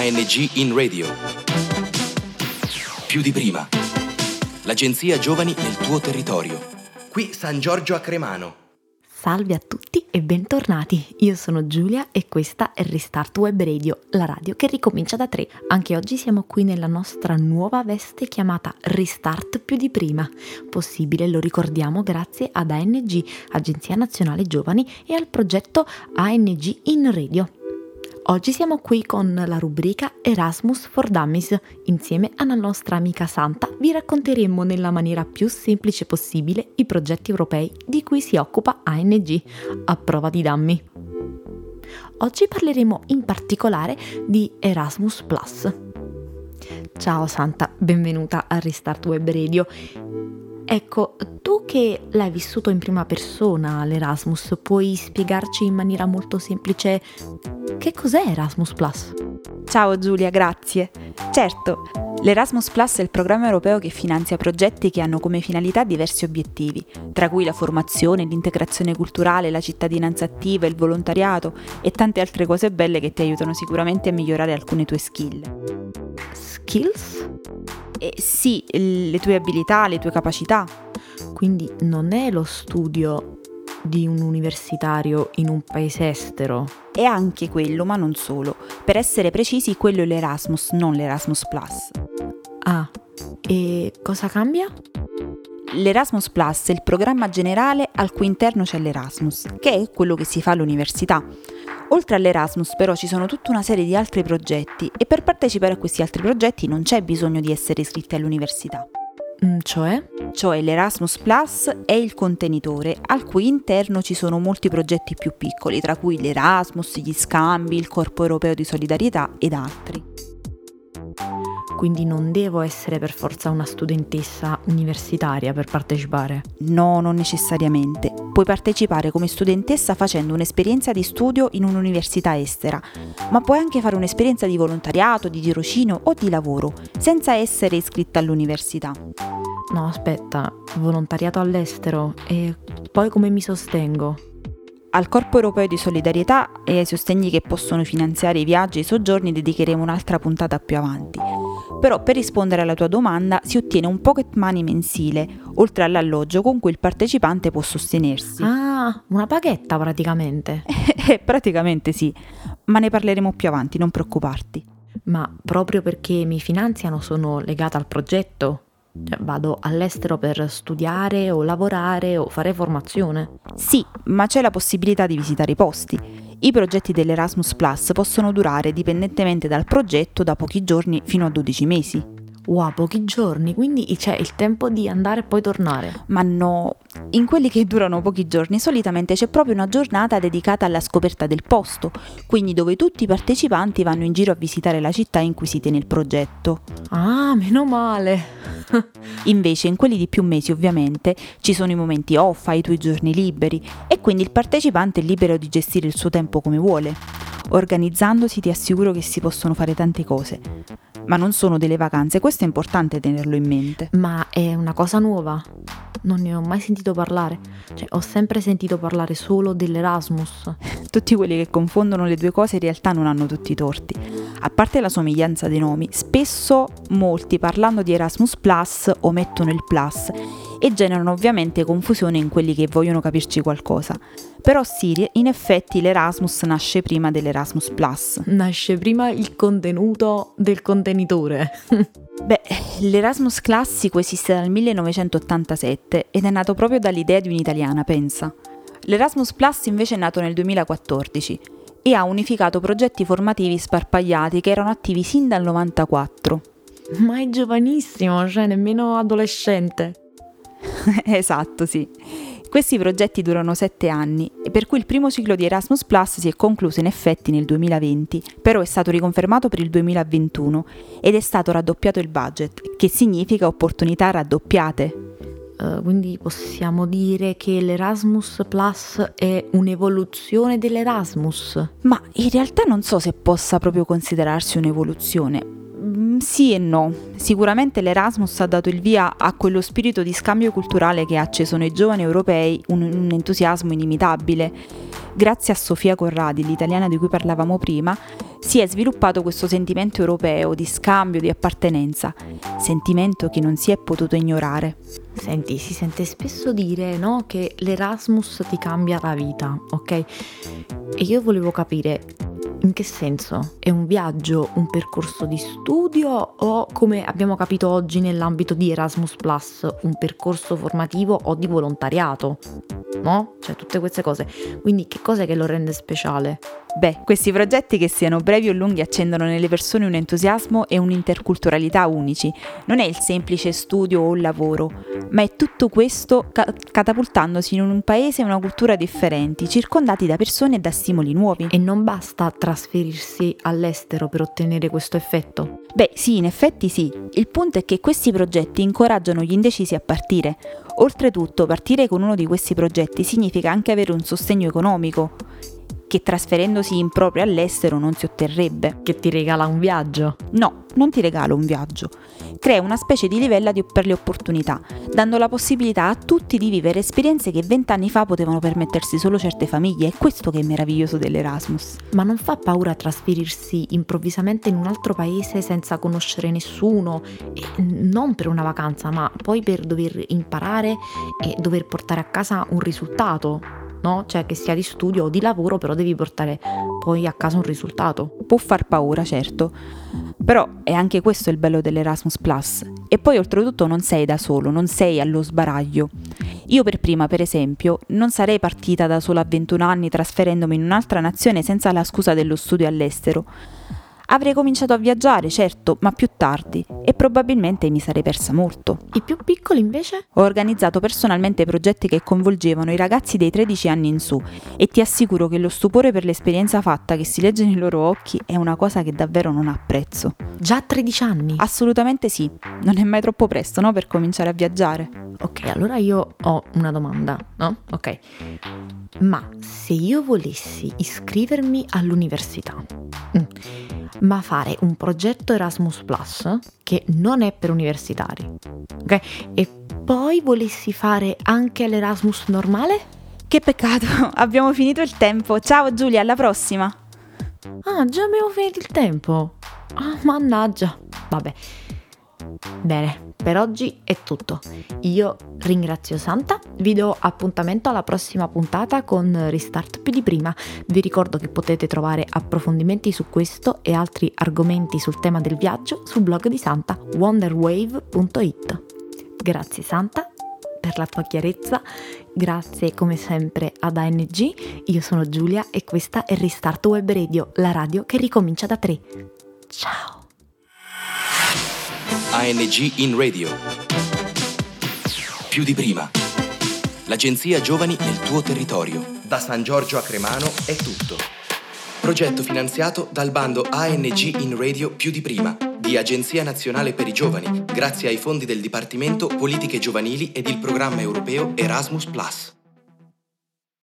ANG in radio. Più di prima. L'agenzia Giovani nel tuo territorio. Qui San Giorgio a Cremano. Salve a tutti e bentornati. Io sono Giulia e questa è Restart Web Radio, la radio che ricomincia da tre. Anche oggi siamo qui nella nostra nuova veste chiamata Restart più di prima. Possibile, lo ricordiamo, grazie ad ANG, Agenzia Nazionale Giovani, e al progetto ANG in Radio. Oggi siamo qui con la rubrica Erasmus for Dummies. Insieme alla nostra amica Santa vi racconteremo nella maniera più semplice possibile i progetti europei di cui si occupa ANG, a prova di dummy. Oggi parleremo in particolare di Erasmus Plus. Ciao Santa, benvenuta a Restart Web Radio. Ecco, tu che l'hai vissuto in prima persona l'Erasmus, puoi spiegarci in maniera molto semplice che cos'è Erasmus Plus? Ciao Giulia, grazie. Certo, l'Erasmus Plus è il programma europeo che finanzia progetti che hanno come finalità diversi obiettivi, tra cui la formazione, l'integrazione culturale, la cittadinanza attiva, il volontariato e tante altre cose belle che ti aiutano sicuramente a migliorare alcune tue skill. Skills? Eh, sì, le tue abilità, le tue capacità. Quindi non è lo studio di un universitario in un paese estero. È anche quello, ma non solo. Per essere precisi, quello è l'Erasmus, non l'Erasmus Plus. Ah, e cosa cambia? L'Erasmus Plus è il programma generale al cui interno c'è l'Erasmus, che è quello che si fa all'università. Oltre all'Erasmus però ci sono tutta una serie di altri progetti e per partecipare a questi altri progetti non c'è bisogno di essere iscritti all'università. Mm, cioè? Cioè l'Erasmus Plus è il contenitore al cui interno ci sono molti progetti più piccoli, tra cui l'Erasmus, gli scambi, il Corpo Europeo di Solidarietà ed altri quindi non devo essere per forza una studentessa universitaria per partecipare. No, non necessariamente. Puoi partecipare come studentessa facendo un'esperienza di studio in un'università estera, ma puoi anche fare un'esperienza di volontariato, di tirocinio o di lavoro, senza essere iscritta all'università. No, aspetta, volontariato all'estero e poi come mi sostengo? Al Corpo Europeo di Solidarietà e ai sostegni che possono finanziare i viaggi e i soggiorni dedicheremo un'altra puntata più avanti. Però per rispondere alla tua domanda si ottiene un pocket money mensile, oltre all'alloggio con cui il partecipante può sostenersi. Ah, una paghetta praticamente. Eh, praticamente sì, ma ne parleremo più avanti, non preoccuparti. Ma proprio perché mi finanziano sono legata al progetto? Cioè, vado all'estero per studiare o lavorare o fare formazione? Sì, ma c'è la possibilità di visitare i posti. I progetti dell'Erasmus Plus possono durare, dipendentemente dal progetto, da pochi giorni fino a 12 mesi. Wow, pochi giorni, quindi c'è il tempo di andare e poi tornare. Ma no, in quelli che durano pochi giorni solitamente c'è proprio una giornata dedicata alla scoperta del posto, quindi dove tutti i partecipanti vanno in giro a visitare la città in cui si tiene il progetto. Ah, meno male. Invece in quelli di più mesi ovviamente ci sono i momenti off, i tuoi giorni liberi e quindi il partecipante è libero di gestire il suo tempo come vuole. Organizzandosi ti assicuro che si possono fare tante cose ma non sono delle vacanze, questo è importante tenerlo in mente. Ma è una cosa nuova? Non ne ho mai sentito parlare, cioè ho sempre sentito parlare solo dell'Erasmus. Tutti quelli che confondono le due cose in realtà non hanno tutti i torti. A parte la somiglianza dei nomi, spesso molti parlando di Erasmus Plus omettono il plus e generano ovviamente confusione in quelli che vogliono capirci qualcosa. Però sì, in effetti l'Erasmus nasce prima dell'Erasmus Plus. Nasce prima il contenuto del contenitore. Beh, l'Erasmus classico esiste dal 1987 ed è nato proprio dall'idea di un'italiana, pensa. L'Erasmus Plus invece è nato nel 2014 e ha unificato progetti formativi sparpagliati che erano attivi sin dal 94. Ma è giovanissimo, cioè nemmeno adolescente. esatto, sì. Questi progetti durano sette anni per cui il primo ciclo di Erasmus Plus si è concluso in effetti nel 2020, però è stato riconfermato per il 2021 ed è stato raddoppiato il budget, che significa opportunità raddoppiate. Uh, quindi possiamo dire che l'Erasmus Plus è un'evoluzione dell'Erasmus? Ma in realtà non so se possa proprio considerarsi un'evoluzione sì e no. Sicuramente l'Erasmus ha dato il via a quello spirito di scambio culturale che ha acceso nei giovani europei un, un entusiasmo inimitabile. Grazie a Sofia Corradi, l'italiana di cui parlavamo prima, si è sviluppato questo sentimento europeo di scambio, di appartenenza, sentimento che non si è potuto ignorare. Senti, si sente spesso dire no, che l'Erasmus ti cambia la vita, ok? E io volevo capire in che senso? È un viaggio, un percorso di studio o come abbiamo capito oggi nell'ambito di Erasmus Plus, un percorso formativo o di volontariato? No? Cioè tutte queste cose. Quindi che cosa è che lo rende speciale? Beh, questi progetti che siano brevi o lunghi accendono nelle persone un entusiasmo e un'interculturalità unici. Non è il semplice studio o lavoro, ma è tutto questo ca- catapultandosi in un paese e una cultura differenti, circondati da persone e da stimoli nuovi. E non basta trasferirsi all'estero per ottenere questo effetto? Beh, sì, in effetti sì. Il punto è che questi progetti incoraggiano gli indecisi a partire. Oltretutto, partire con uno di questi progetti significa anche avere un sostegno economico che trasferendosi in proprio all'estero non si otterrebbe. Che ti regala un viaggio? No, non ti regala un viaggio. Crea una specie di livella di, per le opportunità, dando la possibilità a tutti di vivere esperienze che vent'anni fa potevano permettersi solo certe famiglie. È questo che è meraviglioso dell'Erasmus. Ma non fa paura trasferirsi improvvisamente in un altro paese senza conoscere nessuno? E non per una vacanza, ma poi per dover imparare e dover portare a casa un risultato no? Cioè che sia di studio o di lavoro, però devi portare poi a casa un risultato. Può far paura, certo, però è anche questo il bello dell'Erasmus Plus. E poi oltretutto non sei da solo, non sei allo sbaraglio. Io per prima, per esempio, non sarei partita da sola a 21 anni trasferendomi in un'altra nazione senza la scusa dello studio all'estero Avrei cominciato a viaggiare, certo, ma più tardi e probabilmente mi sarei persa molto. I più piccoli invece? Ho organizzato personalmente progetti che coinvolgevano i ragazzi dei 13 anni in su e ti assicuro che lo stupore per l'esperienza fatta che si legge nei loro occhi è una cosa che davvero non ha prezzo. Già a 13 anni? Assolutamente sì, non è mai troppo presto, no, per cominciare a viaggiare. Ok, allora io ho una domanda, no? Ok. Ma se io volessi iscrivermi all'università, mm, ma fare un progetto Erasmus Plus che non è per universitari, ok? E poi volessi fare anche l'Erasmus normale? Che peccato, abbiamo finito il tempo. Ciao Giulia, alla prossima. Ah, già abbiamo finito il tempo. Ah, mannaggia. Vabbè. Bene, per oggi è tutto. Io ringrazio Santa, vi do appuntamento alla prossima puntata con Restart più di prima. Vi ricordo che potete trovare approfondimenti su questo e altri argomenti sul tema del viaggio sul blog di Santa wonderwave.it. Grazie Santa per la tua chiarezza, grazie come sempre ad ANG, io sono Giulia e questa è Restart Web Radio, la radio che ricomincia da 3. Ciao! ANG in radio. Più di prima. L'agenzia Giovani nel tuo territorio. Da San Giorgio a Cremano è tutto. Progetto finanziato dal bando ANG in radio più di prima di Agenzia Nazionale per i Giovani, grazie ai fondi del Dipartimento Politiche Giovanili ed il programma europeo Erasmus ⁇